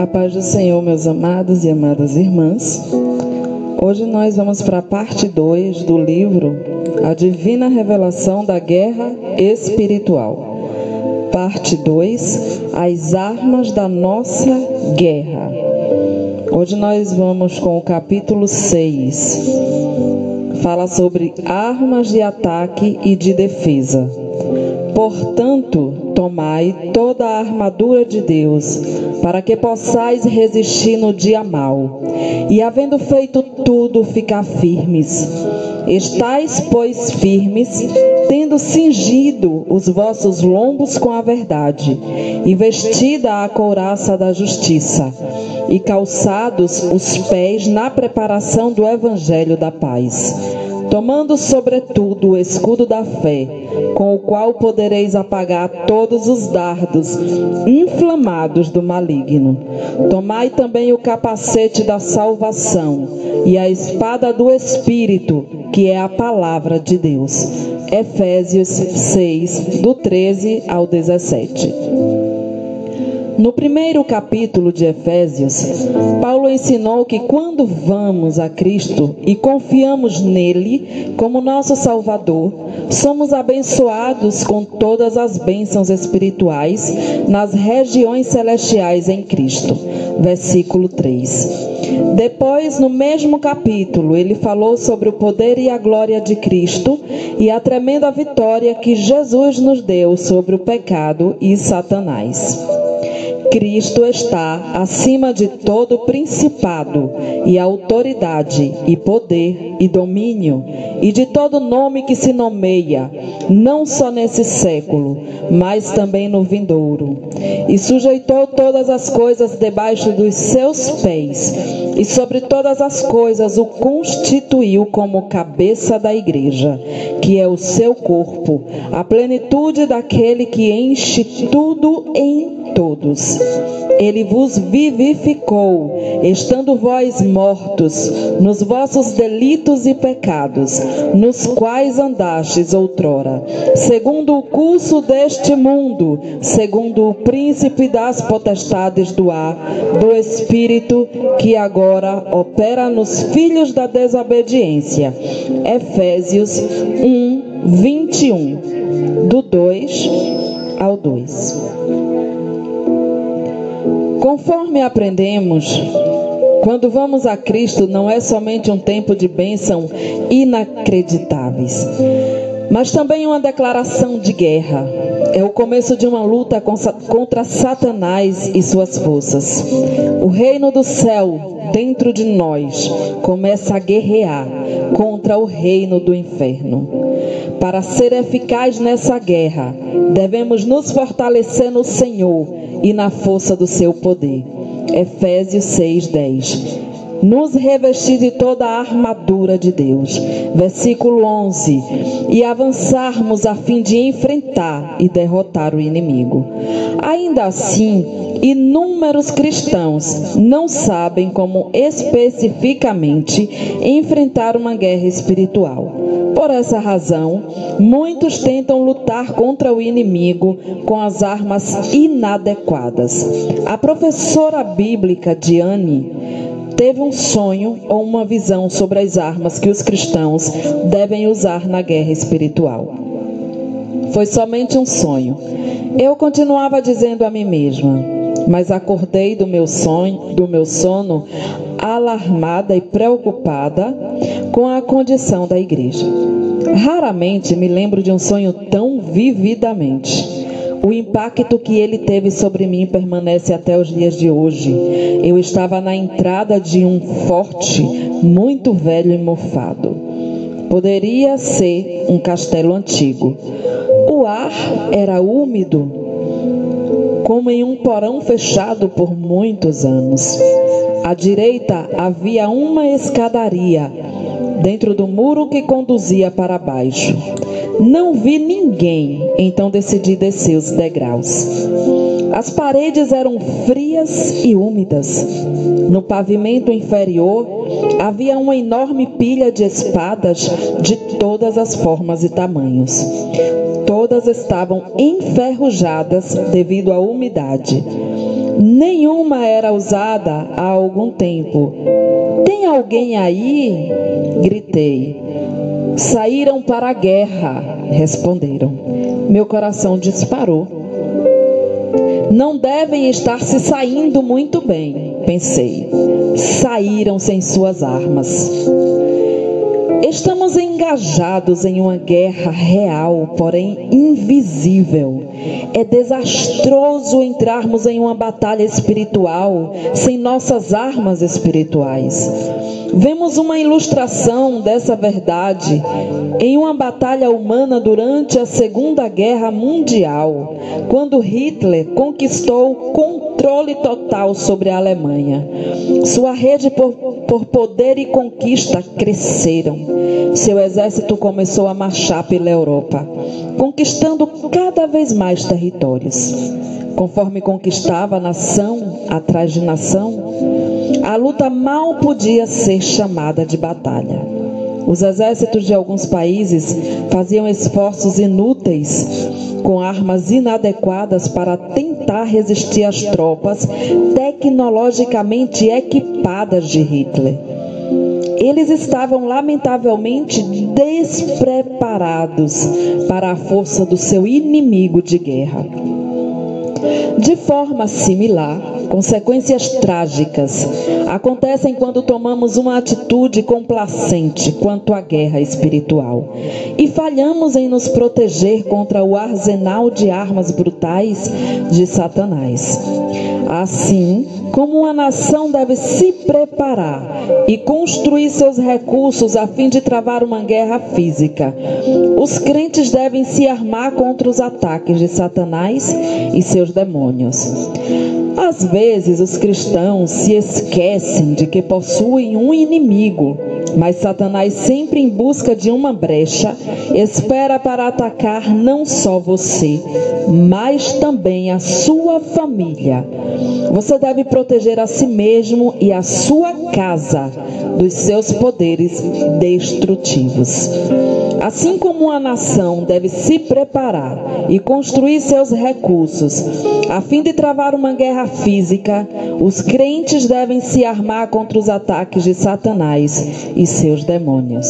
A paz do Senhor, meus amados e amadas irmãs. Hoje nós vamos para a parte 2 do livro A Divina Revelação da Guerra Espiritual. Parte 2 As Armas da Nossa Guerra. Hoje nós vamos com o capítulo 6. Fala sobre armas de ataque e de defesa. Portanto, tomai toda a armadura de Deus, para que possais resistir no dia mau, e havendo feito tudo, ficar firmes. Estais, pois, firmes, tendo cingido os vossos lombos com a verdade, e vestida a couraça da justiça, e calçados os pés na preparação do evangelho da paz tomando sobretudo o escudo da fé, com o qual podereis apagar todos os dardos inflamados do maligno. Tomai também o capacete da salvação e a espada do Espírito, que é a palavra de Deus. Efésios 6, do 13 ao 17. No primeiro capítulo de Efésios, Paulo ensinou que quando vamos a Cristo e confiamos nele como nosso Salvador, somos abençoados com todas as bênçãos espirituais nas regiões celestiais em Cristo. Versículo 3. Depois, no mesmo capítulo, ele falou sobre o poder e a glória de Cristo e a tremenda vitória que Jesus nos deu sobre o pecado e Satanás. Cristo está acima de todo principado e autoridade e poder e domínio e de todo nome que se nomeia, não só nesse século, mas também no vindouro. E sujeitou todas as coisas debaixo dos seus pés, e sobre todas as coisas o constituiu como cabeça da igreja, que é o seu corpo, a plenitude daquele que enche tudo em todos. Ele vos vivificou, estando vós mortos nos vossos delitos e pecados, nos quais andastes outrora, segundo o curso deste mundo, segundo o príncipe das potestades do ar, do espírito que agora opera nos filhos da desobediência. Efésios 1, 21, do 2 ao 2. Conforme aprendemos, quando vamos a Cristo, não é somente um tempo de bênção inacreditáveis, mas também uma declaração de guerra. É o começo de uma luta contra Satanás e suas forças. O reino do céu dentro de nós começa a guerrear contra o reino do inferno. Para ser eficaz nessa guerra, devemos nos fortalecer no Senhor e na força do seu poder. Efésios 6:10. Nos revestir de toda a armadura de Deus. Versículo 11. E avançarmos a fim de enfrentar e derrotar o inimigo. Ainda assim, inúmeros cristãos não sabem como especificamente enfrentar uma guerra espiritual. Por essa razão, muitos tentam lutar contra o inimigo com as armas inadequadas. A professora bíblica Diane teve um sonho ou uma visão sobre as armas que os cristãos devem usar na guerra espiritual. Foi somente um sonho. Eu continuava dizendo a mim mesma, mas acordei do meu sonho, do meu sono, alarmada e preocupada com a condição da igreja. Raramente me lembro de um sonho tão vividamente. O impacto que ele teve sobre mim permanece até os dias de hoje. Eu estava na entrada de um forte, muito velho e mofado. Poderia ser um castelo antigo. O ar era úmido, como em um porão fechado por muitos anos. À direita havia uma escadaria dentro do muro que conduzia para baixo. Não vi ninguém, então decidi descer os degraus. As paredes eram frias e úmidas. No pavimento inferior havia uma enorme pilha de espadas de todas as formas e tamanhos. Todas estavam enferrujadas devido à umidade. nenhuma era usada há algum tempo. Tem alguém aí? Gritei. Saíram para a guerra, responderam. Meu coração disparou. Não devem estar se saindo muito bem, pensei. Saíram sem suas armas. Estamos engajados em uma guerra real, porém invisível. É desastroso entrarmos em uma batalha espiritual sem nossas armas espirituais. Vemos uma ilustração dessa verdade em uma batalha humana durante a Segunda Guerra Mundial, quando Hitler conquistou controle total sobre a Alemanha. Sua rede por, por poder e conquista cresceram. Seu exército começou a marchar pela Europa, conquistando cada vez mais territórios. Conforme conquistava nação atrás de nação, a luta mal podia ser chamada de batalha. Os exércitos de alguns países faziam esforços inúteis com armas inadequadas para tentar resistir às tropas tecnologicamente equipadas de Hitler. Eles estavam lamentavelmente despreparados para a força do seu inimigo de guerra. De forma similar, consequências trágicas acontecem quando tomamos uma atitude complacente quanto à guerra espiritual e falhamos em nos proteger contra o arsenal de armas brutais de Satanás. Assim como uma nação deve se preparar e construir seus recursos a fim de travar uma guerra física, os crentes devem se armar contra os ataques de Satanás e seus demônios. Às vezes, os cristãos se esquecem de que possuem um inimigo, mas Satanás, sempre em busca de uma brecha, espera para atacar não só você, mas também a sua família. Você deve proteger a si mesmo e a sua casa dos seus poderes destrutivos. Assim como uma nação deve se preparar e construir seus recursos a fim de travar uma guerra física, os crentes devem se armar contra os ataques de Satanás e seus demônios.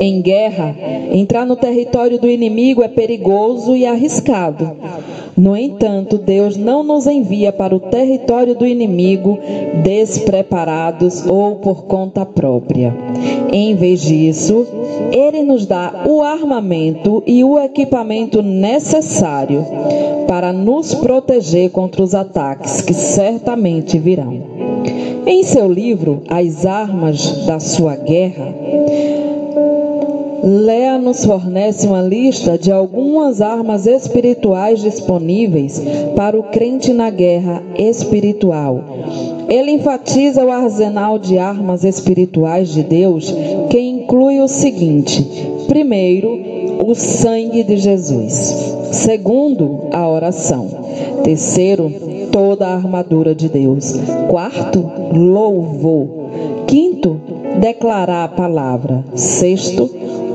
Em guerra, entrar no território do inimigo é perigoso e arriscado. No entanto, Deus não nos envia para o território do inimigo despreparados ou por conta própria. Em vez disso, Ele nos dá o armamento e o equipamento necessário para nos proteger contra os ataques que certamente virão. Em seu livro, As Armas da Sua Guerra, Lea nos fornece uma lista de algumas armas espirituais disponíveis para o crente na guerra espiritual. Ele enfatiza o arsenal de armas espirituais de Deus, que inclui o seguinte: primeiro, o sangue de Jesus. Segundo, a oração. Terceiro, toda a armadura de Deus. Quarto, louvor. Quinto, declarar a palavra. Sexto,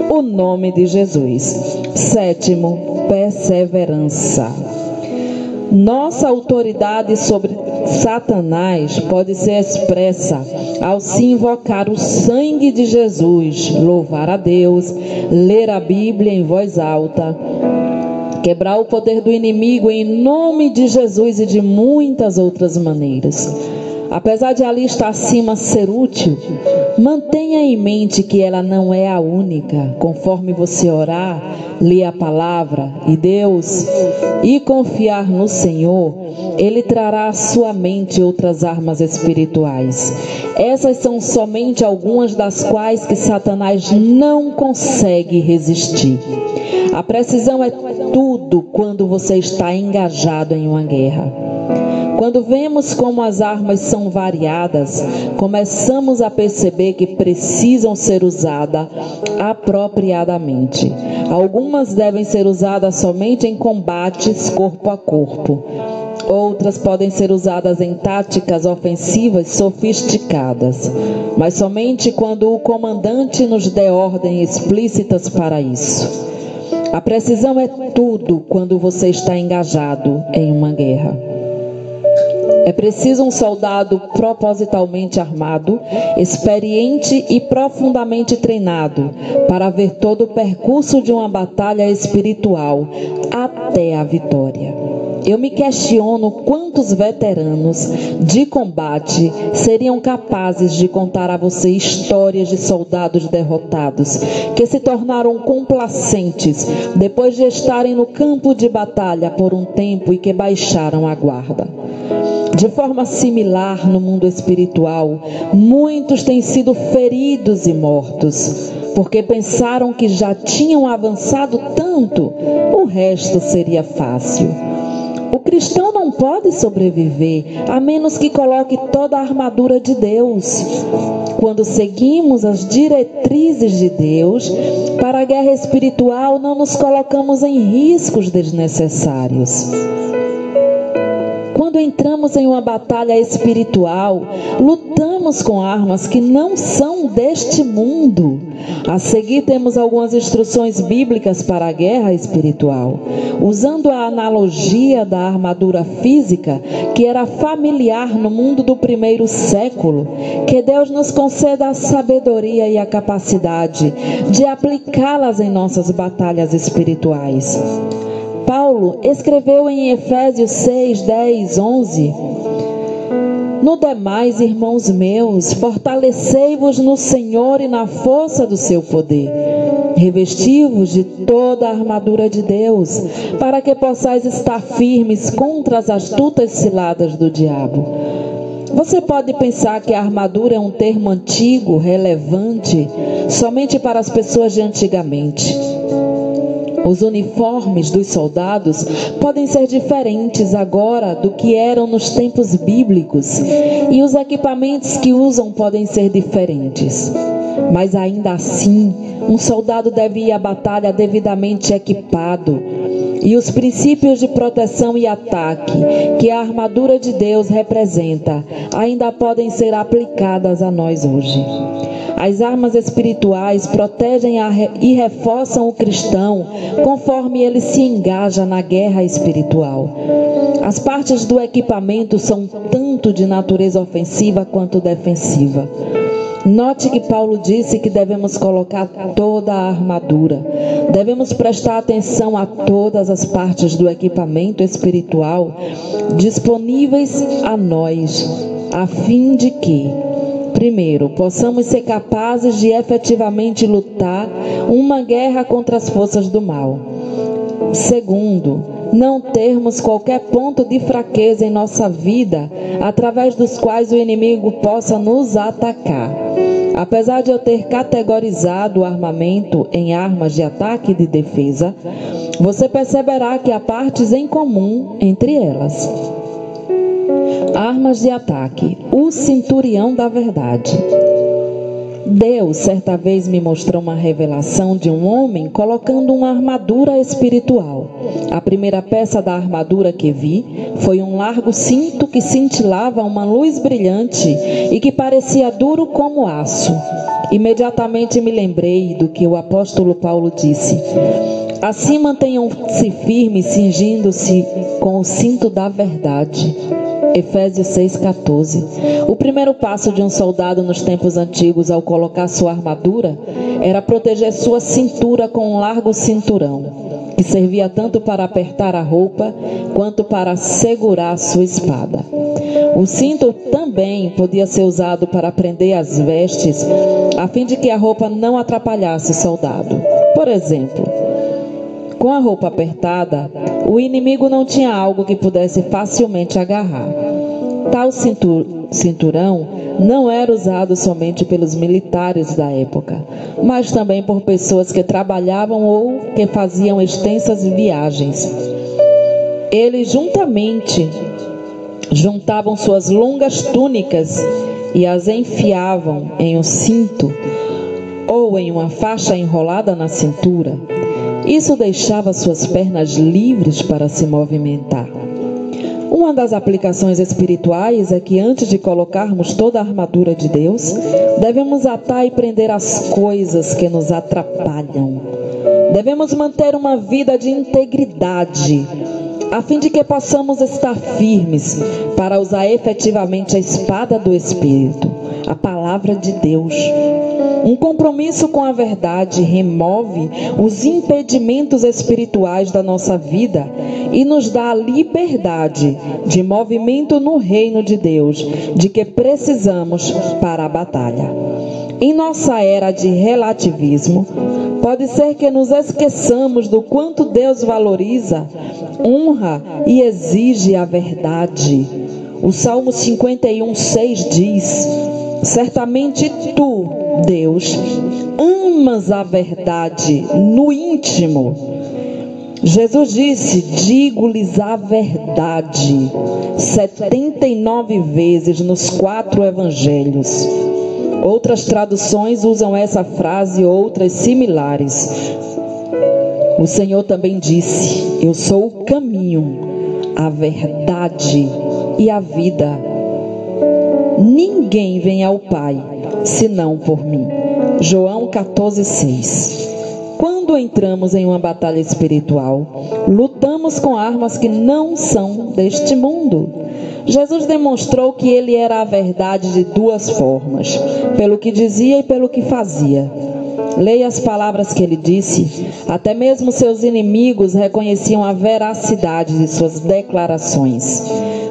o nome de Jesus. Sétimo, perseverança. Nossa autoridade sobre Satanás pode ser expressa ao se invocar o sangue de Jesus, louvar a Deus, ler a Bíblia em voz alta, quebrar o poder do inimigo em nome de Jesus e de muitas outras maneiras. Apesar de a lista acima ser útil, mantenha em mente que ela não é a única. Conforme você orar, ler a palavra e Deus e confiar no Senhor, Ele trará à sua mente outras armas espirituais. Essas são somente algumas das quais que Satanás não consegue resistir. A precisão é tudo quando você está engajado em uma guerra. Quando vemos como as armas são variadas, começamos a perceber que precisam ser usadas apropriadamente. Algumas devem ser usadas somente em combates corpo a corpo. Outras podem ser usadas em táticas ofensivas sofisticadas, mas somente quando o comandante nos dê ordens explícitas para isso. A precisão é tudo quando você está engajado em uma guerra. Música é preciso um soldado propositalmente armado, experiente e profundamente treinado para ver todo o percurso de uma batalha espiritual até a vitória. Eu me questiono quantos veteranos de combate seriam capazes de contar a você histórias de soldados derrotados que se tornaram complacentes depois de estarem no campo de batalha por um tempo e que baixaram a guarda. De forma similar no mundo espiritual, muitos têm sido feridos e mortos, porque pensaram que já tinham avançado tanto, o resto seria fácil. O cristão não pode sobreviver a menos que coloque toda a armadura de Deus. Quando seguimos as diretrizes de Deus, para a guerra espiritual não nos colocamos em riscos desnecessários. Quando entramos em uma batalha espiritual, lutamos com armas que não são deste mundo. A seguir, temos algumas instruções bíblicas para a guerra espiritual. Usando a analogia da armadura física, que era familiar no mundo do primeiro século, que Deus nos conceda a sabedoria e a capacidade de aplicá-las em nossas batalhas espirituais. Paulo escreveu em Efésios 6, 10, 11: No demais, irmãos meus, fortalecei-vos no Senhor e na força do seu poder. Revesti-vos de toda a armadura de Deus, para que possais estar firmes contra as astutas ciladas do diabo. Você pode pensar que a armadura é um termo antigo, relevante, somente para as pessoas de antigamente. Os uniformes dos soldados podem ser diferentes agora do que eram nos tempos bíblicos, e os equipamentos que usam podem ser diferentes. Mas ainda assim, um soldado deve ir à batalha devidamente equipado. E os princípios de proteção e ataque que a armadura de Deus representa ainda podem ser aplicadas a nós hoje. As armas espirituais protegem e reforçam o cristão conforme ele se engaja na guerra espiritual. As partes do equipamento são tanto de natureza ofensiva quanto defensiva. Note que Paulo disse que devemos colocar toda a armadura. Devemos prestar atenção a todas as partes do equipamento espiritual disponíveis a nós, a fim de que Primeiro, possamos ser capazes de efetivamente lutar uma guerra contra as forças do mal. Segundo, não termos qualquer ponto de fraqueza em nossa vida através dos quais o inimigo possa nos atacar. Apesar de eu ter categorizado o armamento em armas de ataque e de defesa, você perceberá que há partes em comum entre elas. Armas de ataque. O centurião da verdade. Deus certa vez me mostrou uma revelação de um homem colocando uma armadura espiritual. A primeira peça da armadura que vi foi um largo cinto que cintilava uma luz brilhante e que parecia duro como aço. Imediatamente me lembrei do que o apóstolo Paulo disse. Assim mantenham-se firmes, cingindo-se com o cinto da verdade. Efésios 6,14. O primeiro passo de um soldado nos tempos antigos ao colocar sua armadura era proteger sua cintura com um largo cinturão, que servia tanto para apertar a roupa quanto para segurar sua espada. O cinto também podia ser usado para prender as vestes, a fim de que a roupa não atrapalhasse o soldado. Por exemplo, com a roupa apertada, o inimigo não tinha algo que pudesse facilmente agarrar. Tal cinturão não era usado somente pelos militares da época, mas também por pessoas que trabalhavam ou que faziam extensas viagens. Eles juntamente juntavam suas longas túnicas e as enfiavam em um cinto ou em uma faixa enrolada na cintura. Isso deixava suas pernas livres para se movimentar. Uma das aplicações espirituais é que antes de colocarmos toda a armadura de Deus, devemos atar e prender as coisas que nos atrapalham. Devemos manter uma vida de integridade, a fim de que possamos estar firmes para usar efetivamente a espada do Espírito, a palavra de Deus. Um compromisso com a verdade remove os impedimentos espirituais da nossa vida e nos dá a liberdade de movimento no reino de Deus, de que precisamos para a batalha. Em nossa era de relativismo, pode ser que nos esqueçamos do quanto Deus valoriza, honra e exige a verdade. O Salmo 51, 6 diz: Certamente tu, Deus, amas a verdade no íntimo. Jesus disse: Digo-lhes a verdade, 79 vezes nos quatro evangelhos. Outras traduções usam essa frase e outras similares. O Senhor também disse: Eu sou o caminho, a verdade e a vida. Ninguém vem ao Pai senão por mim. João 14:6. Quando entramos em uma batalha espiritual, lutamos com armas que não são deste mundo. Jesus demonstrou que ele era a verdade de duas formas: pelo que dizia e pelo que fazia. Leia as palavras que ele disse. Até mesmo seus inimigos reconheciam a veracidade de suas declarações.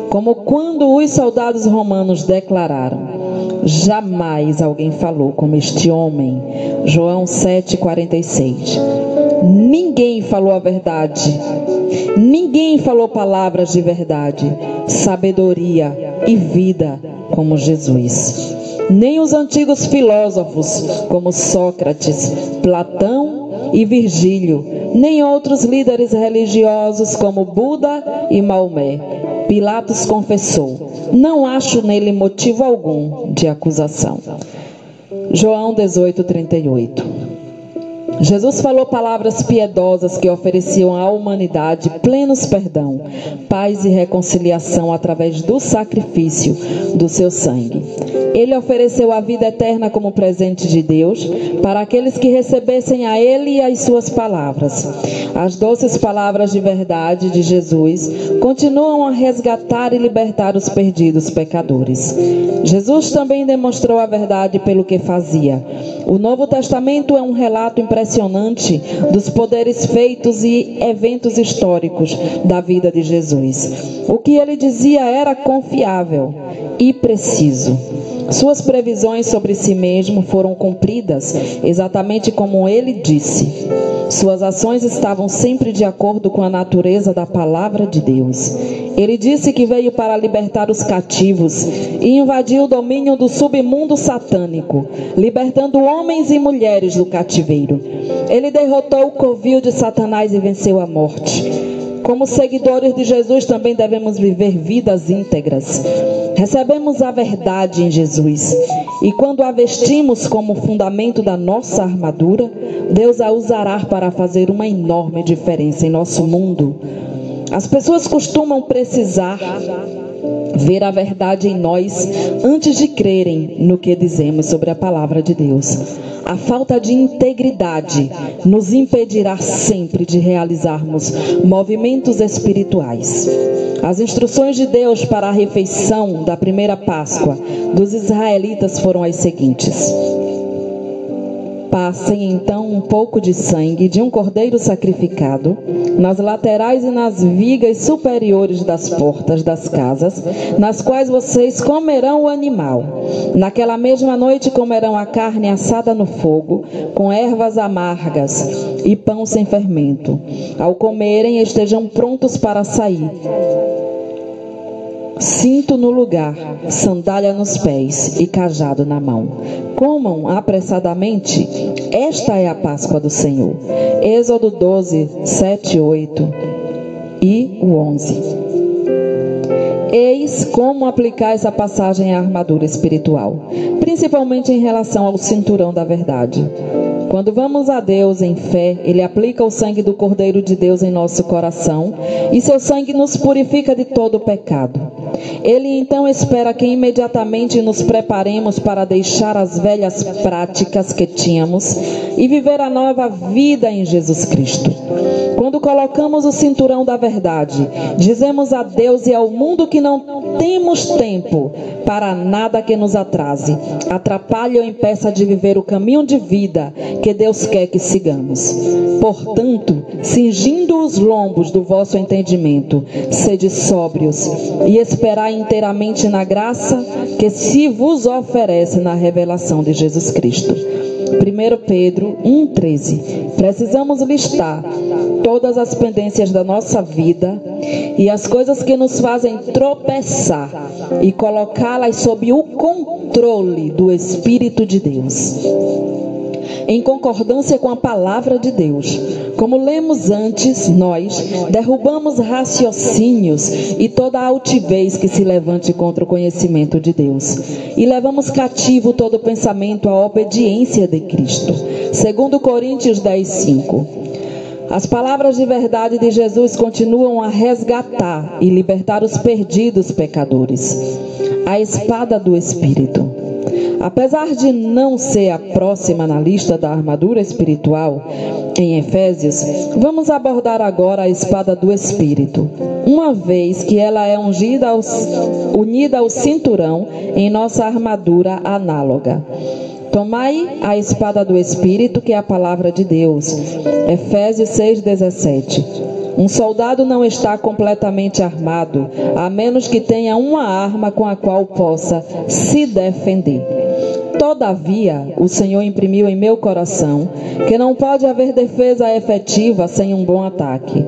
Como quando os soldados romanos declararam: Jamais alguém falou como este homem. João 7,46. Ninguém falou a verdade. Ninguém falou palavras de verdade, sabedoria e vida como Jesus. Nem os antigos filósofos como Sócrates, Platão e Virgílio, nem outros líderes religiosos como Buda e Maomé. Pilatos confessou: Não acho nele motivo algum de acusação. João 18, 38. Jesus falou palavras piedosas que ofereciam à humanidade plenos perdão, paz e reconciliação através do sacrifício do seu sangue. Ele ofereceu a vida eterna como presente de Deus para aqueles que recebessem a Ele e as suas palavras. As doces palavras de verdade de Jesus continuam a resgatar e libertar os perdidos pecadores. Jesus também demonstrou a verdade pelo que fazia. O Novo Testamento é um relato impressionante dos poderes feitos e eventos históricos da vida de Jesus. O que ele dizia era confiável e preciso. Suas previsões sobre si mesmo foram cumpridas exatamente como ele disse. Suas ações estavam sempre de acordo com a natureza da palavra de Deus. Ele disse que veio para libertar os cativos e invadir o domínio do submundo satânico, libertando homens e mulheres do cativeiro. Ele derrotou o covil de Satanás e venceu a morte. Como seguidores de Jesus, também devemos viver vidas íntegras. Recebemos a verdade em Jesus e quando a vestimos como fundamento da nossa armadura, Deus a usará para fazer uma enorme diferença em nosso mundo. As pessoas costumam precisar ver a verdade em nós antes de crerem no que dizemos sobre a palavra de Deus. A falta de integridade nos impedirá sempre de realizarmos movimentos espirituais. As instruções de Deus para a refeição da primeira Páscoa dos israelitas foram as seguintes: Passem então um pouco de sangue de um cordeiro sacrificado nas laterais e nas vigas superiores das portas das casas, nas quais vocês comerão o animal. Naquela mesma noite comerão a carne assada no fogo, com ervas amargas e pão sem fermento. Ao comerem, estejam prontos para sair cinto no lugar, sandália nos pés e cajado na mão. Comam apressadamente, esta é a Páscoa do Senhor. Êxodo 12, 7, 8 e o 11. Eis como aplicar essa passagem à armadura espiritual, principalmente em relação ao cinturão da verdade. Quando vamos a Deus em fé, Ele aplica o sangue do Cordeiro de Deus em nosso coração e seu sangue nos purifica de todo pecado. Ele então espera que imediatamente nos preparemos para deixar as velhas práticas que tínhamos e viver a nova vida em Jesus Cristo. Quando colocamos o cinturão da verdade, dizemos a Deus e ao mundo que não temos tempo para nada que nos atrase, atrapalhe ou impeça de viver o caminho de vida que Deus quer que sigamos. Portanto, cingindo os lombos do vosso entendimento, sede sóbrios e esperai inteiramente na graça que se vos oferece na revelação de Jesus Cristo. 1 Pedro 1,13. Precisamos listar todas as pendências da nossa vida e as coisas que nos fazem tropeçar e colocá-las sob o controle do Espírito de Deus em concordância com a palavra de Deus. Como lemos antes, nós derrubamos raciocínios e toda altivez que se levante contra o conhecimento de Deus. E levamos cativo todo pensamento à obediência de Cristo. Segundo Coríntios 10, 5. As palavras de verdade de Jesus continuam a resgatar e libertar os perdidos pecadores. A espada do Espírito. Apesar de não ser a próxima na lista da armadura espiritual em Efésios, vamos abordar agora a espada do Espírito, uma vez que ela é ungida ao, unida ao cinturão em nossa armadura análoga. Tomai a espada do Espírito, que é a palavra de Deus. Efésios 6,17. Um soldado não está completamente armado, a menos que tenha uma arma com a qual possa se defender. Todavia, o Senhor imprimiu em meu coração que não pode haver defesa efetiva sem um bom ataque.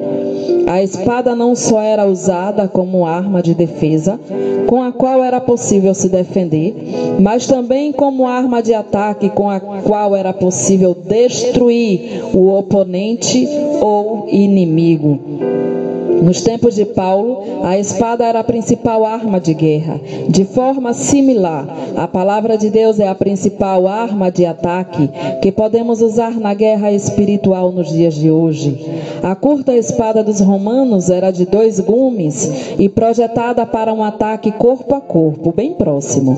A espada não só era usada como arma de defesa, com a qual era possível se defender, mas também como arma de ataque com a qual era possível destruir o oponente ou inimigo. Nos tempos de Paulo, a espada era a principal arma de guerra. De forma similar, a palavra de Deus é a principal arma de ataque que podemos usar na guerra espiritual nos dias de hoje. A curta espada dos romanos era de dois gumes e projetada para um ataque corpo a corpo, bem próximo.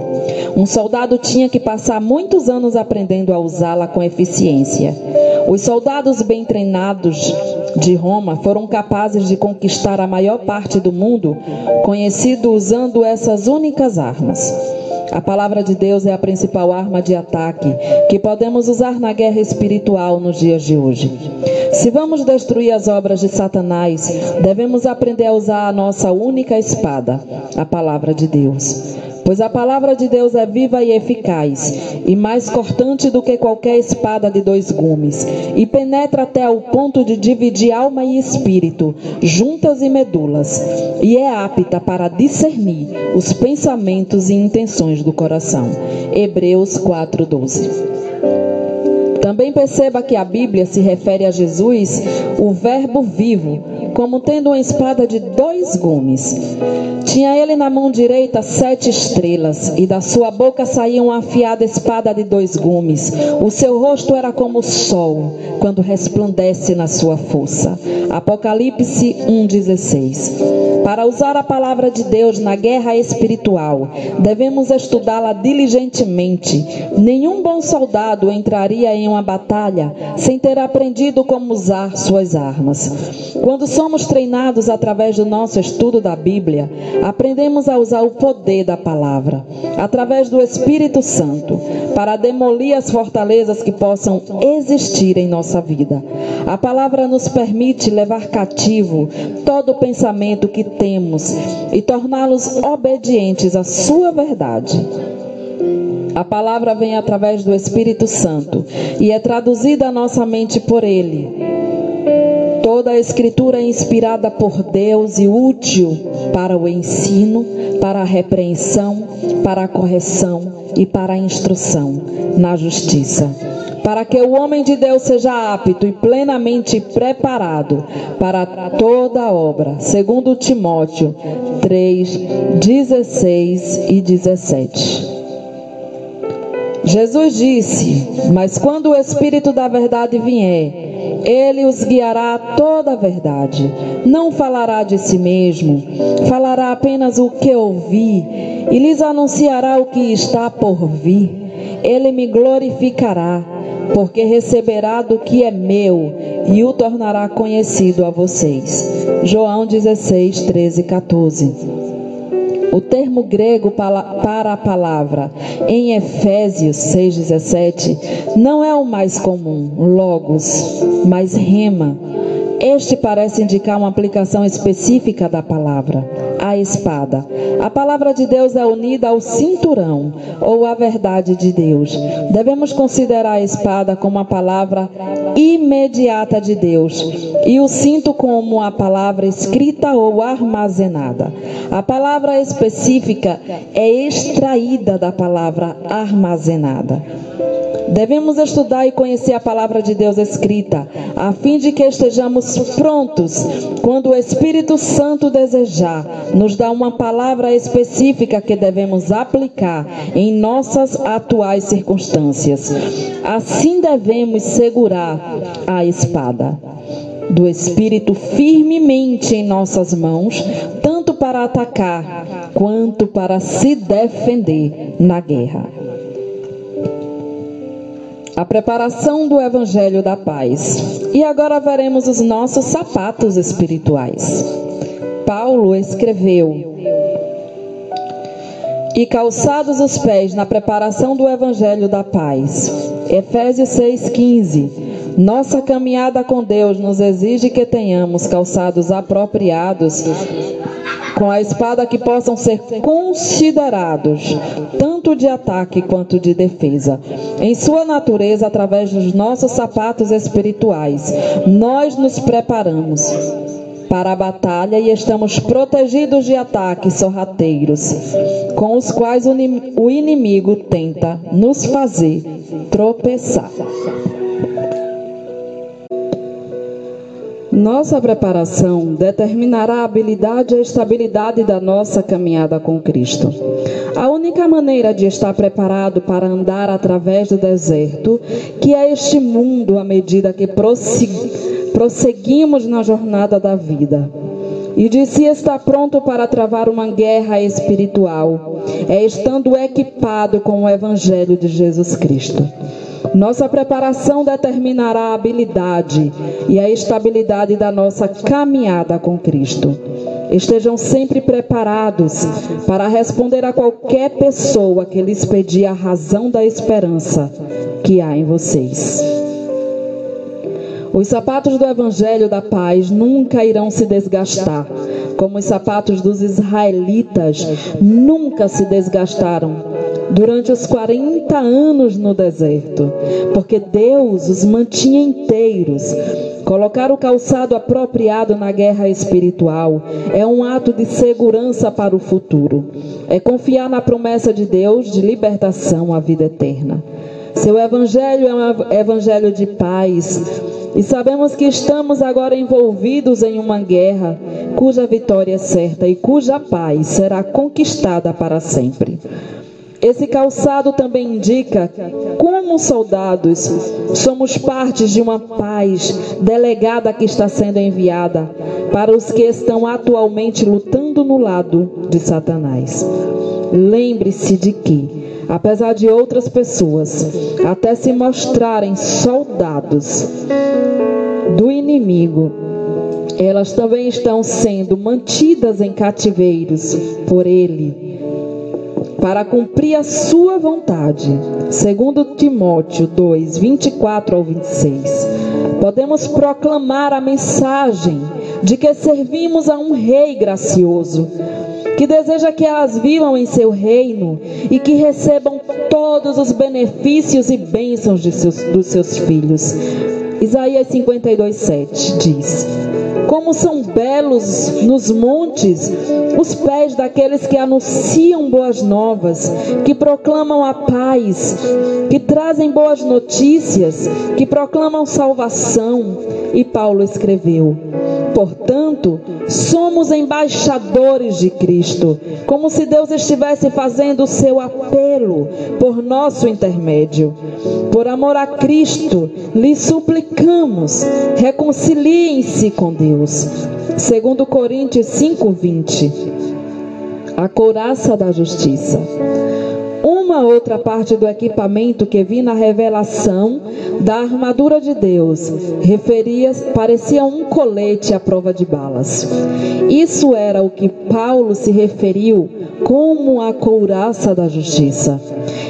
Um soldado tinha que passar muitos anos aprendendo a usá-la com eficiência. Os soldados bem treinados de Roma foram capazes de conquistar a maior parte do mundo, conhecido usando essas únicas armas. A palavra de Deus é a principal arma de ataque que podemos usar na guerra espiritual nos dias de hoje. Se vamos destruir as obras de Satanás, devemos aprender a usar a nossa única espada, a palavra de Deus. Pois a palavra de Deus é viva e eficaz, e mais cortante do que qualquer espada de dois gumes, e penetra até o ponto de dividir alma e espírito, juntas e medulas, e é apta para discernir os pensamentos e intenções do coração. Hebreus 4:12. Também perceba que a Bíblia se refere a Jesus, o Verbo vivo, como tendo uma espada de dois gumes. Tinha ele na mão direita sete estrelas, e da sua boca saía uma afiada espada de dois gumes. O seu rosto era como o sol, quando resplandece na sua força. Apocalipse 1,16. Para usar a palavra de Deus na guerra espiritual, devemos estudá-la diligentemente. Nenhum bom soldado entraria em uma batalha sem ter aprendido como usar suas armas. Quando somos treinados através do nosso estudo da Bíblia, aprendemos a usar o poder da palavra, através do Espírito Santo, para demolir as fortalezas que possam existir em nossa vida. A palavra nos permite levar cativo todo pensamento que temos e torná-los obedientes à sua verdade. A palavra vem através do Espírito Santo e é traduzida à nossa mente por ele. Toda a Escritura é inspirada por Deus e útil para o ensino, para a repreensão, para a correção e para a instrução na justiça. Para que o homem de Deus seja apto e plenamente preparado para toda obra, segundo Timóteo 3, 16 e 17. Jesus disse: Mas quando o Espírito da Verdade vier, ele os guiará a toda a verdade. Não falará de si mesmo, falará apenas o que ouvi e lhes anunciará o que está por vir. Ele me glorificará, porque receberá do que é meu e o tornará conhecido a vocês. João 16, 13 e 14. O termo grego para a palavra em Efésios 6,17 não é o mais comum, logos, mas rema este parece indicar uma aplicação específica da palavra, a espada. A palavra de Deus é unida ao cinturão ou à verdade de Deus. Devemos considerar a espada como a palavra imediata de Deus e o cinto como a palavra escrita ou armazenada. A palavra específica é extraída da palavra armazenada. Devemos estudar e conhecer a palavra de Deus escrita, a fim de que estejamos prontos quando o Espírito Santo desejar nos dar uma palavra específica que devemos aplicar em nossas atuais circunstâncias. Assim devemos segurar a espada do Espírito firmemente em nossas mãos, tanto para atacar quanto para se defender na guerra. A preparação do Evangelho da Paz. E agora veremos os nossos sapatos espirituais. Paulo escreveu: E calçados os pés na preparação do Evangelho da Paz. Efésios 6,15. Nossa caminhada com Deus nos exige que tenhamos calçados apropriados com a espada que possam ser considerados tanto de ataque quanto de defesa. Em sua natureza, através dos nossos sapatos espirituais, nós nos preparamos para a batalha e estamos protegidos de ataques sorrateiros, com os quais o inimigo tenta nos fazer tropeçar. Nossa preparação determinará a habilidade e a estabilidade da nossa caminhada com Cristo. A única maneira de estar preparado para andar através do deserto, que é este mundo à medida que prosseguimos na jornada da vida, e de se estar pronto para travar uma guerra espiritual, é estando equipado com o Evangelho de Jesus Cristo. Nossa preparação determinará a habilidade e a estabilidade da nossa caminhada com Cristo. Estejam sempre preparados para responder a qualquer pessoa que lhes pedir a razão da esperança que há em vocês. Os sapatos do Evangelho da Paz nunca irão se desgastar, como os sapatos dos israelitas nunca se desgastaram durante os 40 anos no deserto, porque Deus os mantinha inteiros. Colocar o calçado apropriado na guerra espiritual é um ato de segurança para o futuro. É confiar na promessa de Deus de libertação à vida eterna. Seu evangelho é um evangelho de paz. E sabemos que estamos agora envolvidos em uma guerra cuja vitória é certa e cuja paz será conquistada para sempre. Esse calçado também indica como soldados somos partes de uma paz delegada que está sendo enviada para os que estão atualmente lutando no lado de Satanás. Lembre-se de que, apesar de outras pessoas até se mostrarem soldados do inimigo, elas também estão sendo mantidas em cativeiros por ele para cumprir a sua vontade. Segundo Timóteo 2, 24 ao 26. Podemos proclamar a mensagem de que servimos a um rei gracioso, que deseja que elas vivam em seu reino e que recebam todos os benefícios e bênçãos de seus, dos seus filhos. Isaías 52, 7 diz: como são belos nos montes os pés daqueles que anunciam boas novas, que proclamam a paz, que trazem boas notícias, que proclamam salvação. E Paulo escreveu: Portanto, somos embaixadores de Cristo, como se Deus estivesse fazendo o seu apelo por nosso intermédio. Por amor a Cristo, lhe suplicamos, reconciliem-se com Deus. Segundo Coríntios 5:20. A couraça da justiça. Uma outra parte do equipamento que vi na revelação da armadura de Deus referia, parecia um colete à prova de balas. Isso era o que Paulo se referiu como a couraça da justiça.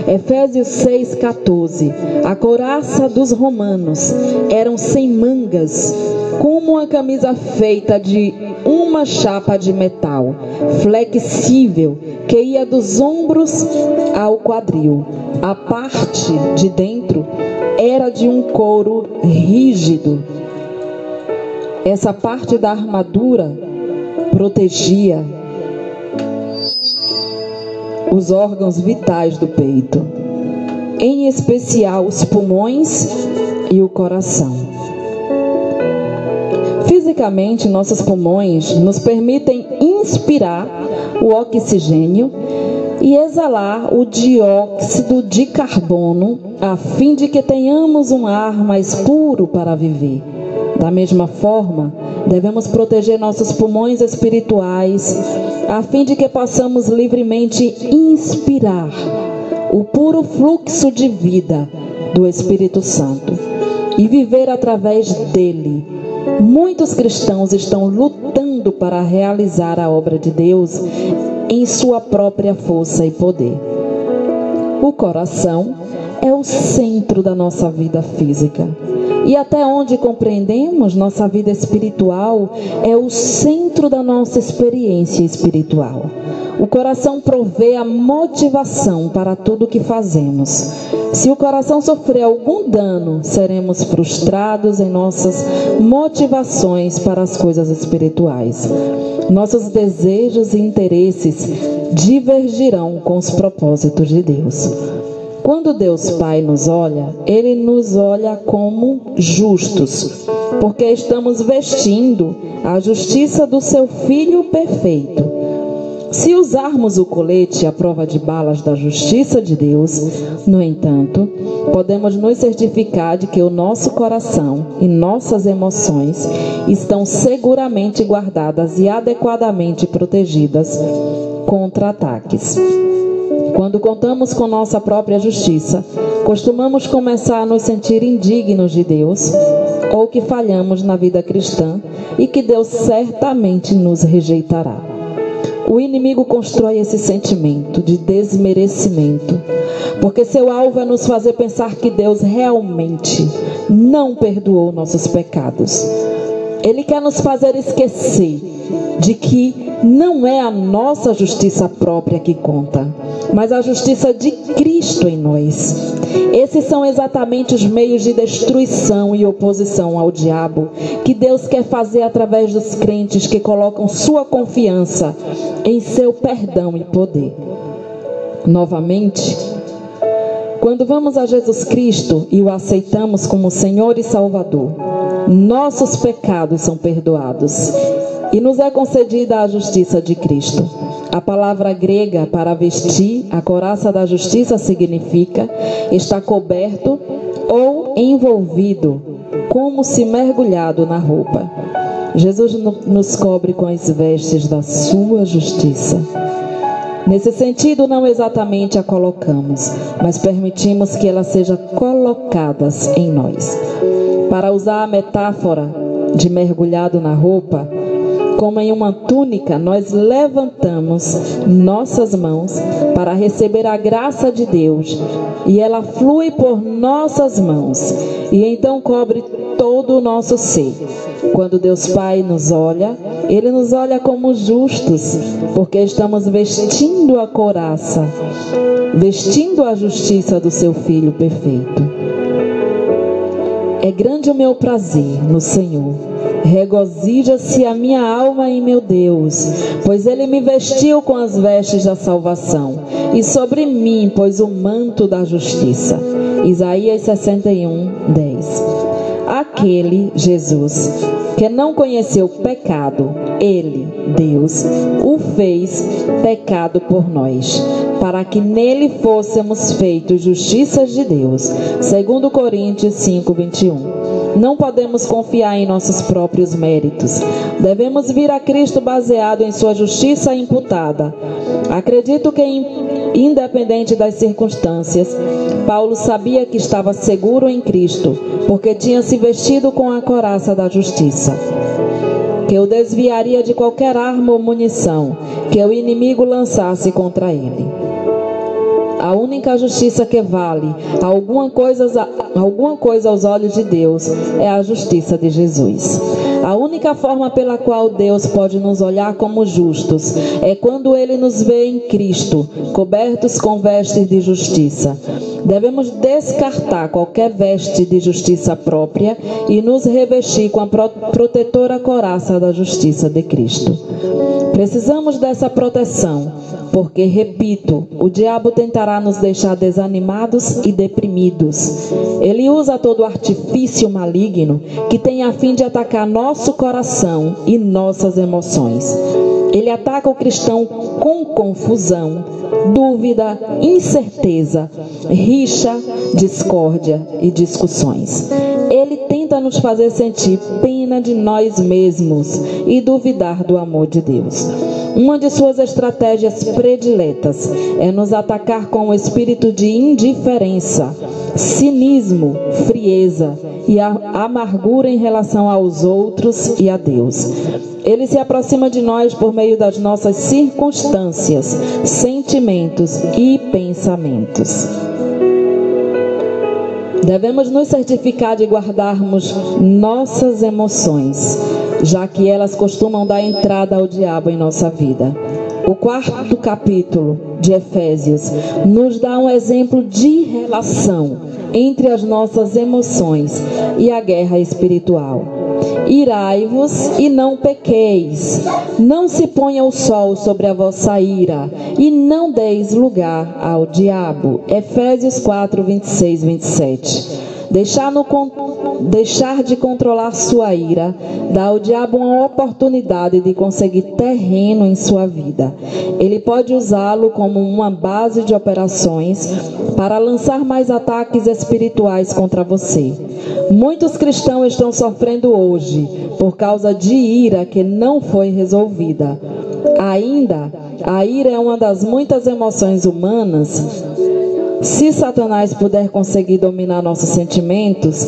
Efésios 6,14. A couraça dos romanos eram sem mangas, como uma camisa feita de uma chapa de metal, flexível, que ia dos ombros ao quadril. A parte de dentro era de um couro rígido. Essa parte da armadura protegia os órgãos vitais do peito, em especial os pulmões e o coração. Fisicamente, nossos pulmões nos permitem inspirar o oxigênio e exalar o dióxido de carbono, a fim de que tenhamos um ar mais puro para viver. Da mesma forma, devemos proteger nossos pulmões espirituais, a fim de que possamos livremente inspirar o puro fluxo de vida do Espírito Santo e viver através dele. Muitos cristãos estão lutando para realizar a obra de Deus em sua própria força e poder. O coração é o centro da nossa vida física. E até onde compreendemos, nossa vida espiritual é o centro da nossa experiência espiritual. O coração provê a motivação para tudo o que fazemos. Se o coração sofrer algum dano, seremos frustrados em nossas motivações para as coisas espirituais. Nossos desejos e interesses divergirão com os propósitos de Deus. Quando Deus Pai nos olha, Ele nos olha como justos, porque estamos vestindo a justiça do Seu Filho perfeito. Se usarmos o colete à prova de balas da justiça de Deus, no entanto, podemos nos certificar de que o nosso coração e nossas emoções estão seguramente guardadas e adequadamente protegidas contra ataques. Quando contamos com nossa própria justiça, costumamos começar a nos sentir indignos de Deus ou que falhamos na vida cristã e que Deus certamente nos rejeitará. O inimigo constrói esse sentimento de desmerecimento, porque seu alvo é nos fazer pensar que Deus realmente não perdoou nossos pecados. Ele quer nos fazer esquecer de que não é a nossa justiça própria que conta, mas a justiça de Cristo em nós. Esses são exatamente os meios de destruição e oposição ao diabo que Deus quer fazer através dos crentes que colocam sua confiança em seu perdão e poder. Novamente, quando vamos a Jesus Cristo e o aceitamos como Senhor e Salvador, nossos pecados são perdoados e nos é concedida a justiça de Cristo. A palavra grega para vestir, a coraça da justiça, significa estar coberto ou envolvido, como se mergulhado na roupa. Jesus nos cobre com as vestes da sua justiça. Nesse sentido, não exatamente a colocamos, mas permitimos que ela seja colocada em nós. Para usar a metáfora de mergulhado na roupa, como em uma túnica, nós levantamos nossas mãos para receber a graça de Deus, e ela flui por nossas mãos, e então cobre todo o nosso ser. Quando Deus Pai nos olha, Ele nos olha como justos, porque estamos vestindo a coraça, vestindo a justiça do Seu Filho perfeito. É grande o meu prazer no Senhor. Regozija-se a minha alma em meu Deus, pois ele me vestiu com as vestes da salvação, e sobre mim pôs o manto da justiça. Isaías 61, 10. Aquele Jesus que não conheceu pecado, ele, Deus, o fez pecado por nós, para que nele fôssemos feitos justiças de Deus. Segundo Coríntios 5, 21. Não podemos confiar em nossos próprios méritos. Devemos vir a Cristo baseado em sua justiça imputada. Acredito que, independente das circunstâncias, Paulo sabia que estava seguro em Cristo, porque tinha se vestido com a coraça da justiça que o desviaria de qualquer arma ou munição que o inimigo lançasse contra ele. A única justiça que vale alguma coisa, alguma coisa aos olhos de Deus é a justiça de Jesus. A única forma pela qual Deus pode nos olhar como justos é quando Ele nos vê em Cristo, cobertos com vestes de justiça. Devemos descartar qualquer veste de justiça própria e nos revestir com a protetora coraça da justiça de Cristo. Precisamos dessa proteção, porque, repito, o diabo tentará nos deixar desanimados e deprimidos. Ele usa todo artifício maligno que tem a fim de atacar nosso coração e nossas emoções. Ele ataca o cristão com confusão, dúvida, incerteza, rixa, discórdia e discussões. Ele tenta nos fazer sentir pena de nós mesmos e duvidar do amor de Deus. Uma de suas estratégias prediletas é nos atacar com o espírito de indiferença, cinismo, frieza e amargura em relação aos outros e a Deus. Ele se aproxima de nós por meio das nossas circunstâncias, sentimentos e pensamentos. Devemos nos certificar de guardarmos nossas emoções, já que elas costumam dar entrada ao diabo em nossa vida. O quarto capítulo de Efésios nos dá um exemplo de relação entre as nossas emoções e a guerra espiritual. Irai-vos e não pequeis. Não se ponha o sol sobre a vossa ira e não deis lugar ao diabo. Efésios 4, 26, 27. Deixar, no, deixar de controlar sua ira dá ao diabo uma oportunidade de conseguir terreno em sua vida. Ele pode usá-lo como uma base de operações para lançar mais ataques espirituais contra você. Muitos cristãos estão sofrendo hoje por causa de ira que não foi resolvida. Ainda, a ira é uma das muitas emoções humanas se Satanás puder conseguir dominar nossos sentimentos,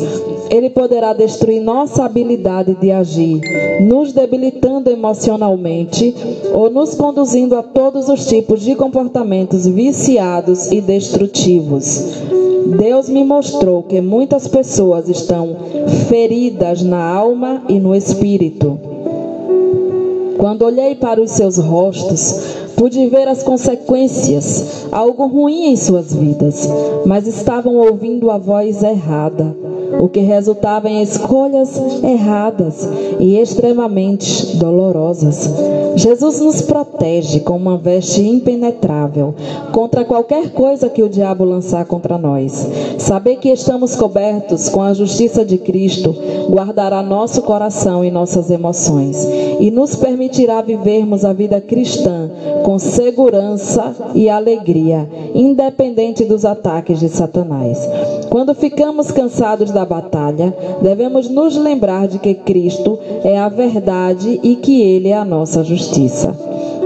ele poderá destruir nossa habilidade de agir, nos debilitando emocionalmente ou nos conduzindo a todos os tipos de comportamentos viciados e destrutivos. Deus me mostrou que muitas pessoas estão feridas na alma e no espírito. Quando olhei para os seus rostos, Pude ver as consequências, algo ruim em suas vidas, mas estavam ouvindo a voz errada, o que resultava em escolhas erradas e extremamente dolorosas. Jesus nos protege com uma veste impenetrável contra qualquer coisa que o diabo lançar contra nós. Saber que estamos cobertos com a justiça de Cristo guardará nosso coração e nossas emoções e nos permitirá vivermos a vida cristã com segurança e alegria, independente dos ataques de Satanás. Quando ficamos cansados da batalha, devemos nos lembrar de que Cristo é a verdade e que Ele é a nossa justiça.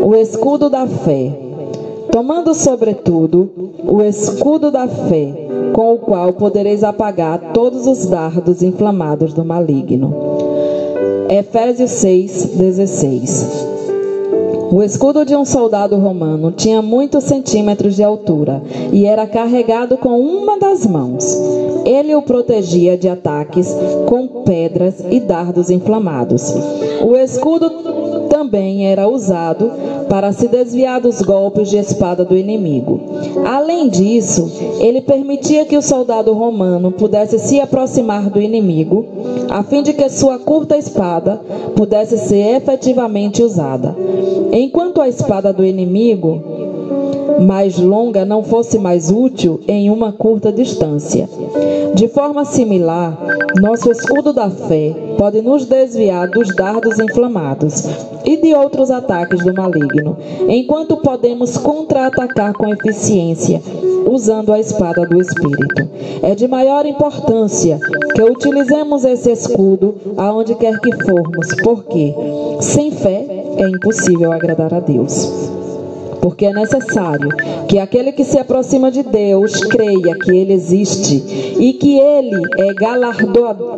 O escudo da fé. Tomando, sobretudo, o escudo da fé, com o qual podereis apagar todos os dardos inflamados do maligno. Efésios 6, 16. O escudo de um soldado romano tinha muitos centímetros de altura e era carregado com uma das mãos. Ele o protegia de ataques com pedras e dardos inflamados. O escudo também era usado para se desviar dos golpes de espada do inimigo. Além disso, ele permitia que o soldado romano pudesse se aproximar do inimigo, a fim de que sua curta espada pudesse ser efetivamente usada. Enquanto a espada do inimigo mais longa não fosse mais útil em uma curta distância. De forma similar, Nosso escudo da fé pode nos desviar dos dardos inflamados e de outros ataques do maligno, enquanto podemos contra-atacar com eficiência usando a espada do Espírito. É de maior importância que utilizemos esse escudo aonde quer que formos, porque sem fé é impossível agradar a Deus porque é necessário que aquele que se aproxima de Deus creia que Ele existe e que Ele é galardoador,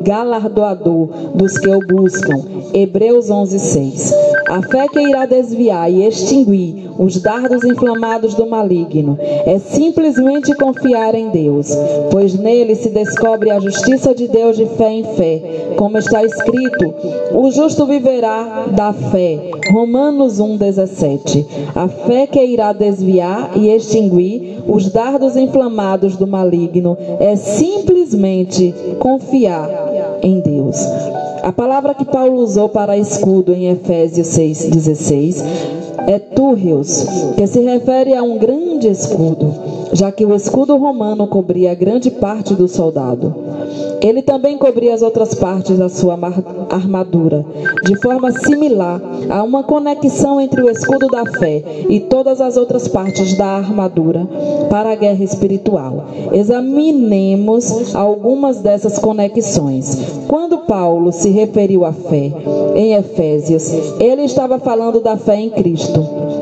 dos que o buscam. Hebreus 11:6. A fé que irá desviar e extinguir os dardos inflamados do maligno é simplesmente confiar em Deus, pois nele se descobre a justiça de Deus de fé em fé, como está escrito: o justo viverá da fé. Romanos 1:17. A fé que que irá desviar e extinguir os dardos inflamados do maligno é simplesmente confiar em Deus. A palavra que Paulo usou para escudo em Efésios 6,16 é túrios, que se refere a um grande escudo, já que o escudo romano cobria grande parte do soldado. Ele também cobria as outras partes da sua armadura, de forma similar a uma conexão entre o escudo da fé e todas as outras partes da armadura para a guerra espiritual. Examinemos algumas dessas conexões. Quando Paulo se referiu à fé em Efésios, ele estava falando da fé em Cristo.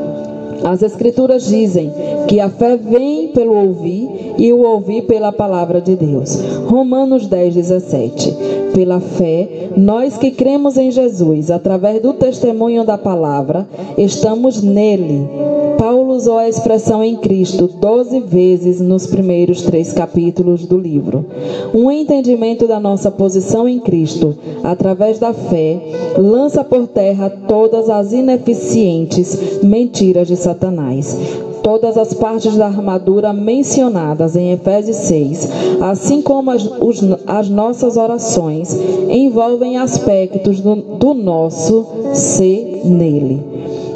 As Escrituras dizem que a fé vem pelo ouvir e o ouvir pela palavra de Deus. Romanos 10, 17. Pela fé, nós que cremos em Jesus, através do testemunho da palavra, estamos nele. Paulo usou a expressão em Cristo doze vezes nos primeiros três capítulos do livro. Um entendimento da nossa posição em Cristo, através da fé, lança por terra todas as ineficientes mentiras de Satanás todas as partes da armadura mencionadas em Efésios 6, assim como as, os, as nossas orações, envolvem aspectos do, do nosso ser nele.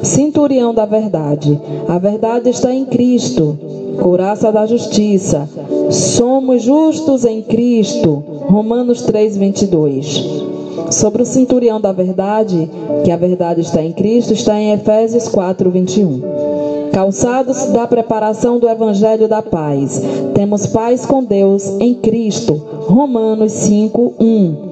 Centurião da verdade. A verdade está em Cristo. Couraça da justiça. Somos justos em Cristo. Romanos 3, 22. Sobre o cinturão da verdade, que a verdade está em Cristo, está em Efésios 4, 21 calçados da preparação do Evangelho da Paz. Temos paz com Deus em Cristo. Romanos 5, 1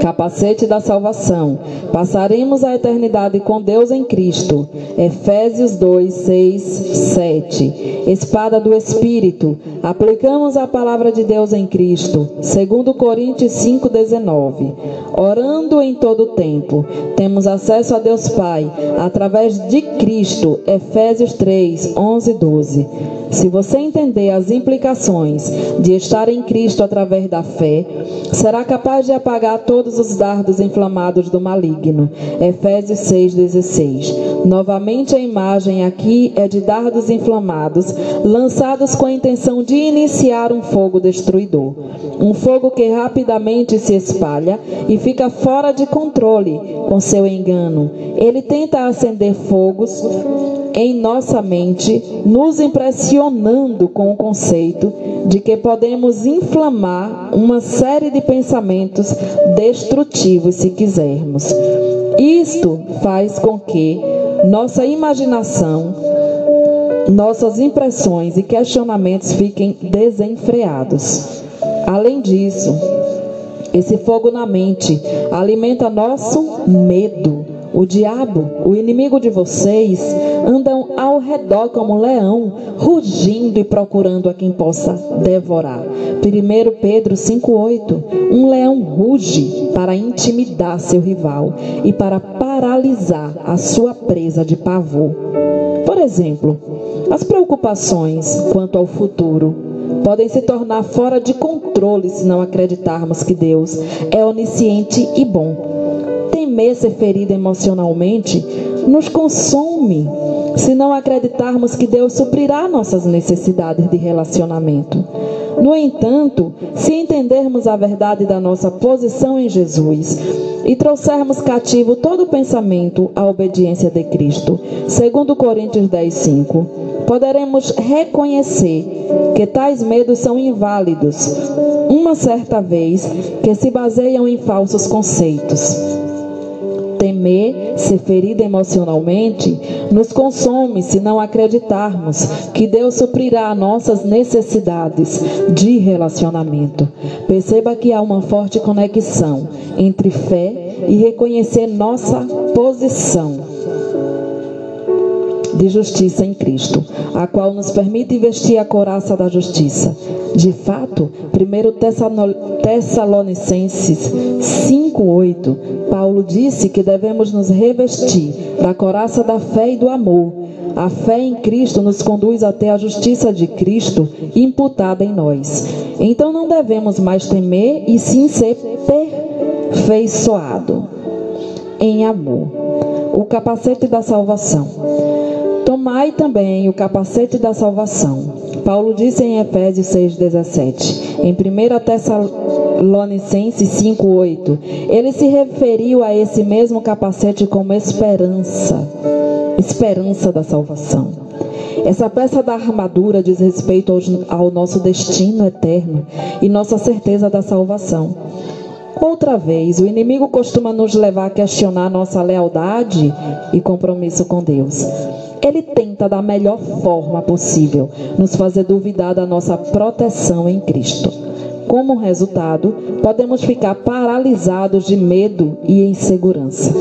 capacete da salvação. Passaremos a eternidade com Deus em Cristo. Efésios 2, 6, 7. Espada do Espírito. Aplicamos a palavra de Deus em Cristo. Segundo Coríntios 5, 19. Orando em todo tempo. Temos acesso a Deus Pai através de Cristo. Efésios 3, 11, 12. Se você entender as implicações de estar em Cristo através da fé, será capaz de apagar todos os dardos inflamados do maligno. Efésios 6:16. Novamente a imagem aqui é de dardos inflamados, lançados com a intenção de iniciar um fogo destruidor. Um fogo que rapidamente se espalha e fica fora de controle com seu engano. Ele tenta acender fogos em nossa mente, nos impressionando com o conceito de que podemos inflamar uma série de pensamentos destrutivos se quisermos. Isto faz com que nossa imaginação, nossas impressões e questionamentos fiquem desenfreados. Além disso, esse fogo na mente alimenta nosso medo o diabo, o inimigo de vocês, andam ao redor como um leão, rugindo e procurando a quem possa devorar. 1 Pedro 5,8 Um leão ruge para intimidar seu rival e para paralisar a sua presa de pavor. Por exemplo, as preocupações quanto ao futuro podem se tornar fora de controle se não acreditarmos que Deus é onisciente e bom temer ser ferido emocionalmente nos consome se não acreditarmos que Deus suprirá nossas necessidades de relacionamento. No entanto, se entendermos a verdade da nossa posição em Jesus e trouxermos cativo todo pensamento à obediência de Cristo, segundo Coríntios 10, 5, poderemos reconhecer que tais medos são inválidos uma certa vez que se baseiam em falsos conceitos. Temer ser ferida emocionalmente nos consome se não acreditarmos que Deus suprirá nossas necessidades de relacionamento. Perceba que há uma forte conexão entre fé e reconhecer nossa posição de justiça em Cristo, a qual nos permite vestir a coraça da justiça. De fato, 1 Tessalonicenses 5:8, Paulo disse que devemos nos revestir da coraça da fé e do amor. A fé em Cristo nos conduz até a justiça de Cristo imputada em nós. Então não devemos mais temer e sim ser perfeiçoado em amor. O capacete da salvação. Tomai também o capacete da salvação. Paulo disse em Efésios 6,17. Em 1 Tessalonicenses 5,8. Ele se referiu a esse mesmo capacete como esperança. Esperança da salvação. Essa peça da armadura diz respeito ao, ao nosso destino eterno e nossa certeza da salvação. Outra vez, o inimigo costuma nos levar a questionar nossa lealdade e compromisso com Deus ele tenta da melhor forma possível nos fazer duvidar da nossa proteção em Cristo. Como resultado, podemos ficar paralisados de medo e insegurança.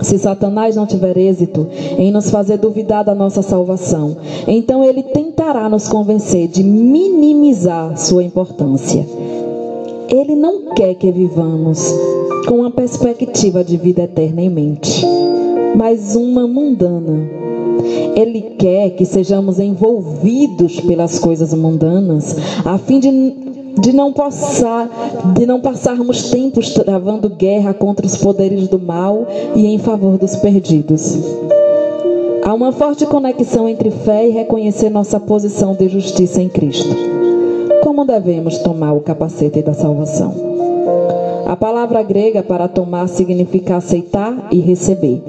Se Satanás não tiver êxito em nos fazer duvidar da nossa salvação, então ele tentará nos convencer de minimizar sua importância. Ele não quer que vivamos com uma perspectiva de vida eterna em mente, mas uma mundana ele quer que sejamos envolvidos pelas coisas mundanas, a fim de, de, não, passar, de não passarmos tempos travando guerra contra os poderes do mal e em favor dos perdidos. Há uma forte conexão entre fé e reconhecer nossa posição de justiça em Cristo. Como devemos tomar o capacete da salvação? A palavra grega para tomar significa aceitar e receber.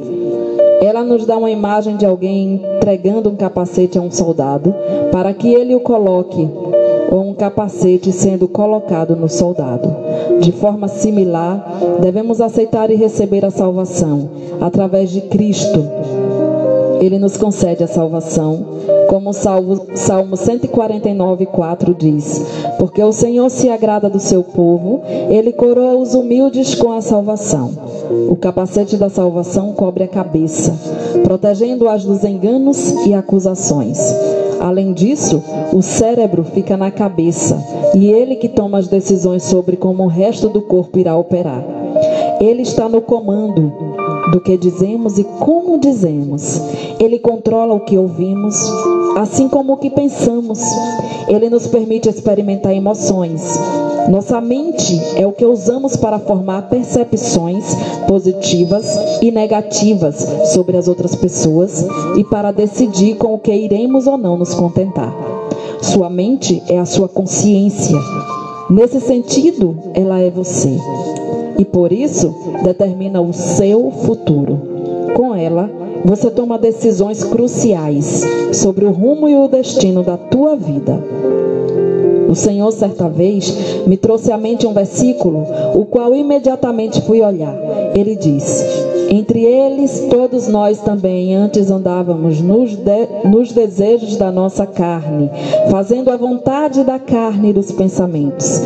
Ela nos dá uma imagem de alguém entregando um capacete a um soldado para que ele o coloque, ou um capacete sendo colocado no soldado. De forma similar, devemos aceitar e receber a salvação através de Cristo. Ele nos concede a salvação, como o Salmo, Salmo 149, 4 diz: Porque o Senhor se agrada do seu povo, ele coroa os humildes com a salvação. O capacete da salvação cobre a cabeça, protegendo-as dos enganos e acusações. Além disso, o cérebro fica na cabeça e ele que toma as decisões sobre como o resto do corpo irá operar. Ele está no comando do que dizemos e como dizemos. Ele controla o que ouvimos, assim como o que pensamos. Ele nos permite experimentar emoções. Nossa mente é o que usamos para formar percepções positivas e negativas sobre as outras pessoas e para decidir com o que iremos ou não nos contentar. Sua mente é a sua consciência. Nesse sentido, ela é você e por isso determina o seu futuro. Com ela, você toma decisões cruciais sobre o rumo e o destino da tua vida. O Senhor, certa vez, me trouxe à mente um versículo, o qual imediatamente fui olhar. Ele diz: Entre eles, todos nós também antes andávamos nos, de, nos desejos da nossa carne, fazendo a vontade da carne e dos pensamentos.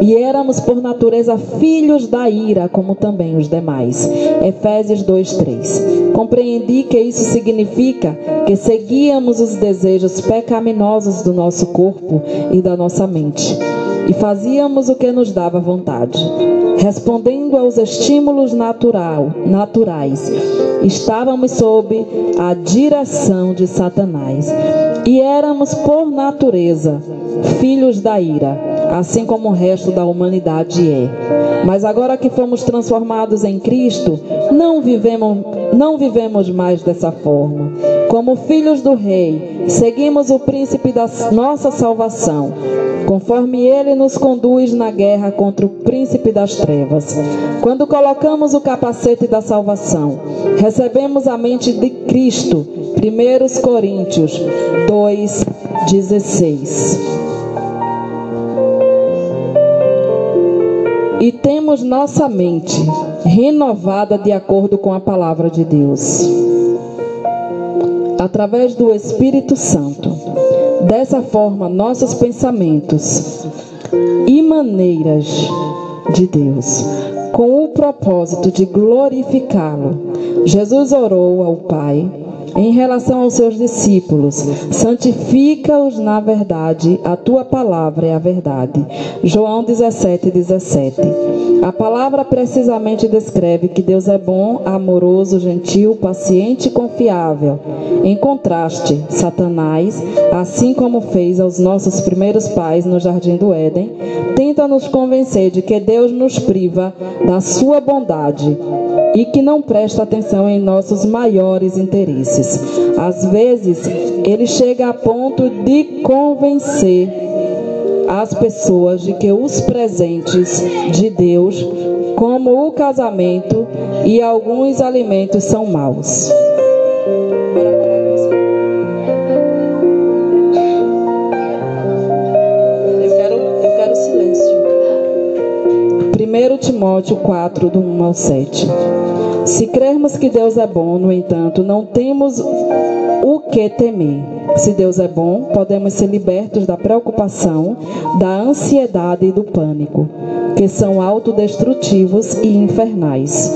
E éramos por natureza filhos da ira, como também os demais. Efésios 2:3. Compreendi que isso significa que seguíamos os desejos pecaminosos do nosso corpo e da nossa mente. E fazíamos o que nos dava vontade, respondendo aos estímulos natural, naturais. Estávamos sob a direção de Satanás e éramos por natureza filhos da ira assim como o resto da humanidade é. Mas agora que fomos transformados em Cristo, não vivemos, não vivemos mais dessa forma. Como filhos do Rei, seguimos o príncipe da nossa salvação, conforme ele nos conduz na guerra contra o príncipe das trevas. Quando colocamos o capacete da salvação, recebemos a mente de Cristo. 1 Coríntios 2, 16. temos nossa mente renovada de acordo com a palavra de Deus, através do Espírito Santo. Dessa forma, nossos pensamentos e maneiras de Deus, com o propósito de glorificá-lo. Jesus orou ao Pai em relação aos seus discípulos: santifica-os na verdade, a tua palavra é a verdade. João 17, 17. A palavra precisamente descreve que Deus é bom, amoroso, gentil, paciente e confiável. Em contraste, Satanás, assim como fez aos nossos primeiros pais no jardim do Éden, tenta nos convencer de que Deus nos priva da sua bondade e que não presta atenção em nossos maiores interesses. Às vezes, ele chega a ponto de convencer as pessoas de que os presentes de Deus, como o casamento e alguns alimentos, são maus. Eu quero, eu quero silêncio. 1 Timóteo 4, do 1 ao 7. Se crermos que Deus é bom, no entanto, não temos o que temer. Se Deus é bom, podemos ser libertos da preocupação, da ansiedade e do pânico, que são autodestrutivos e infernais,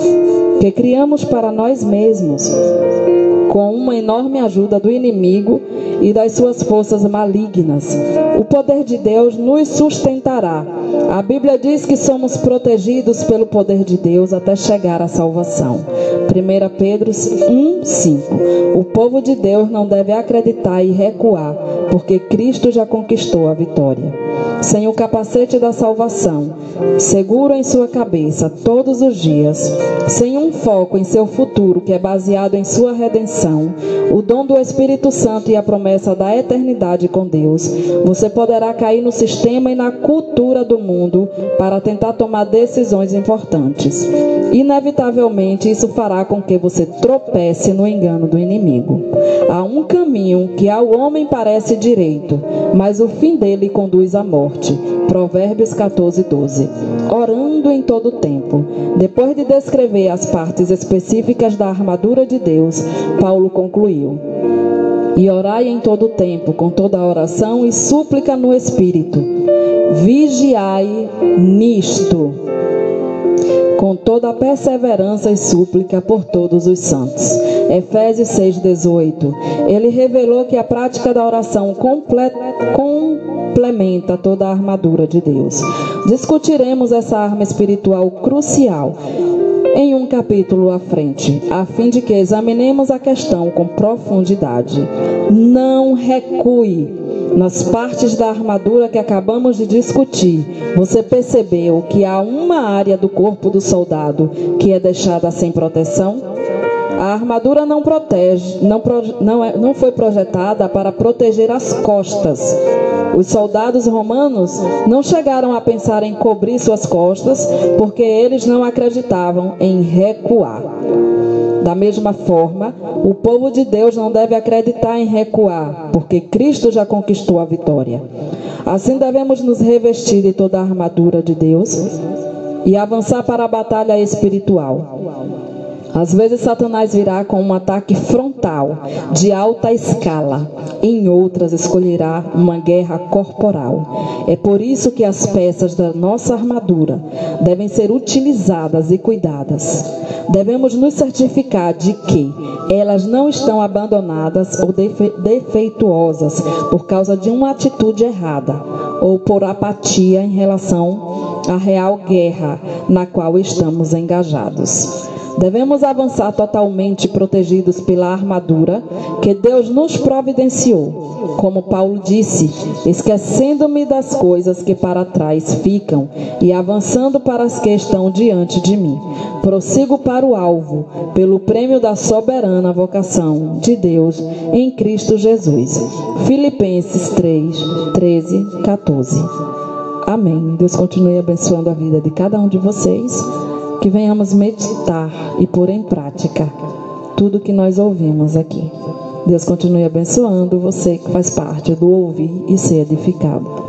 que criamos para nós mesmos, com uma enorme ajuda do inimigo e das suas forças malignas. O poder de Deus nos sustentará. A Bíblia diz que somos protegidos pelo poder de Deus até chegar à salvação. 1 Pedro 1, 5. O povo de Deus não deve acreditar e recuar, porque Cristo já conquistou a vitória sem o capacete da salvação, seguro em sua cabeça todos os dias, sem um foco em seu futuro que é baseado em sua redenção, o dom do Espírito Santo e a promessa da eternidade com Deus, você poderá cair no sistema e na cultura do mundo para tentar tomar decisões importantes. Inevitavelmente, isso fará com que você tropece no engano do inimigo. Há um caminho que ao homem parece direito, mas o fim dele conduz à morte. Provérbios 14, 12. Orando em todo tempo. Depois de descrever as partes específicas da armadura de Deus, Paulo concluiu: E orai em todo tempo, com toda oração e súplica no Espírito. Vigiai nisto com toda perseverança e súplica por todos os santos. Efésios 6,18. Ele revelou que a prática da oração complementa toda a armadura de Deus. Discutiremos essa arma espiritual crucial em um capítulo à frente, a fim de que examinemos a questão com profundidade. Não recue nas partes da armadura que acabamos de discutir, você percebeu que há uma área do corpo do soldado que é deixada sem proteção? A armadura não protege, não, não, é, não foi projetada para proteger as costas. Os soldados romanos não chegaram a pensar em cobrir suas costas porque eles não acreditavam em recuar. Da mesma forma, o povo de Deus não deve acreditar em recuar, porque Cristo já conquistou a vitória. Assim devemos nos revestir de toda a armadura de Deus e avançar para a batalha espiritual. Às vezes Satanás virá com um ataque frontal, de alta escala. Em outras escolherá uma guerra corporal. É por isso que as peças da nossa armadura devem ser utilizadas e cuidadas. Devemos nos certificar de que elas não estão abandonadas ou defe defeituosas por causa de uma atitude errada ou por apatia em relação à real guerra na qual estamos engajados. Devemos avançar totalmente protegidos pela armadura que Deus nos providenciou. Como Paulo disse, esquecendo-me das coisas que para trás ficam e avançando para as que estão diante de mim. Prossigo para o alvo, pelo prêmio da soberana vocação de Deus em Cristo Jesus. Filipenses 3, 13, 14. Amém. Deus continue abençoando a vida de cada um de vocês que venhamos meditar e pôr em prática tudo que nós ouvimos aqui. Deus continue abençoando você que faz parte do ouvir e ser edificado.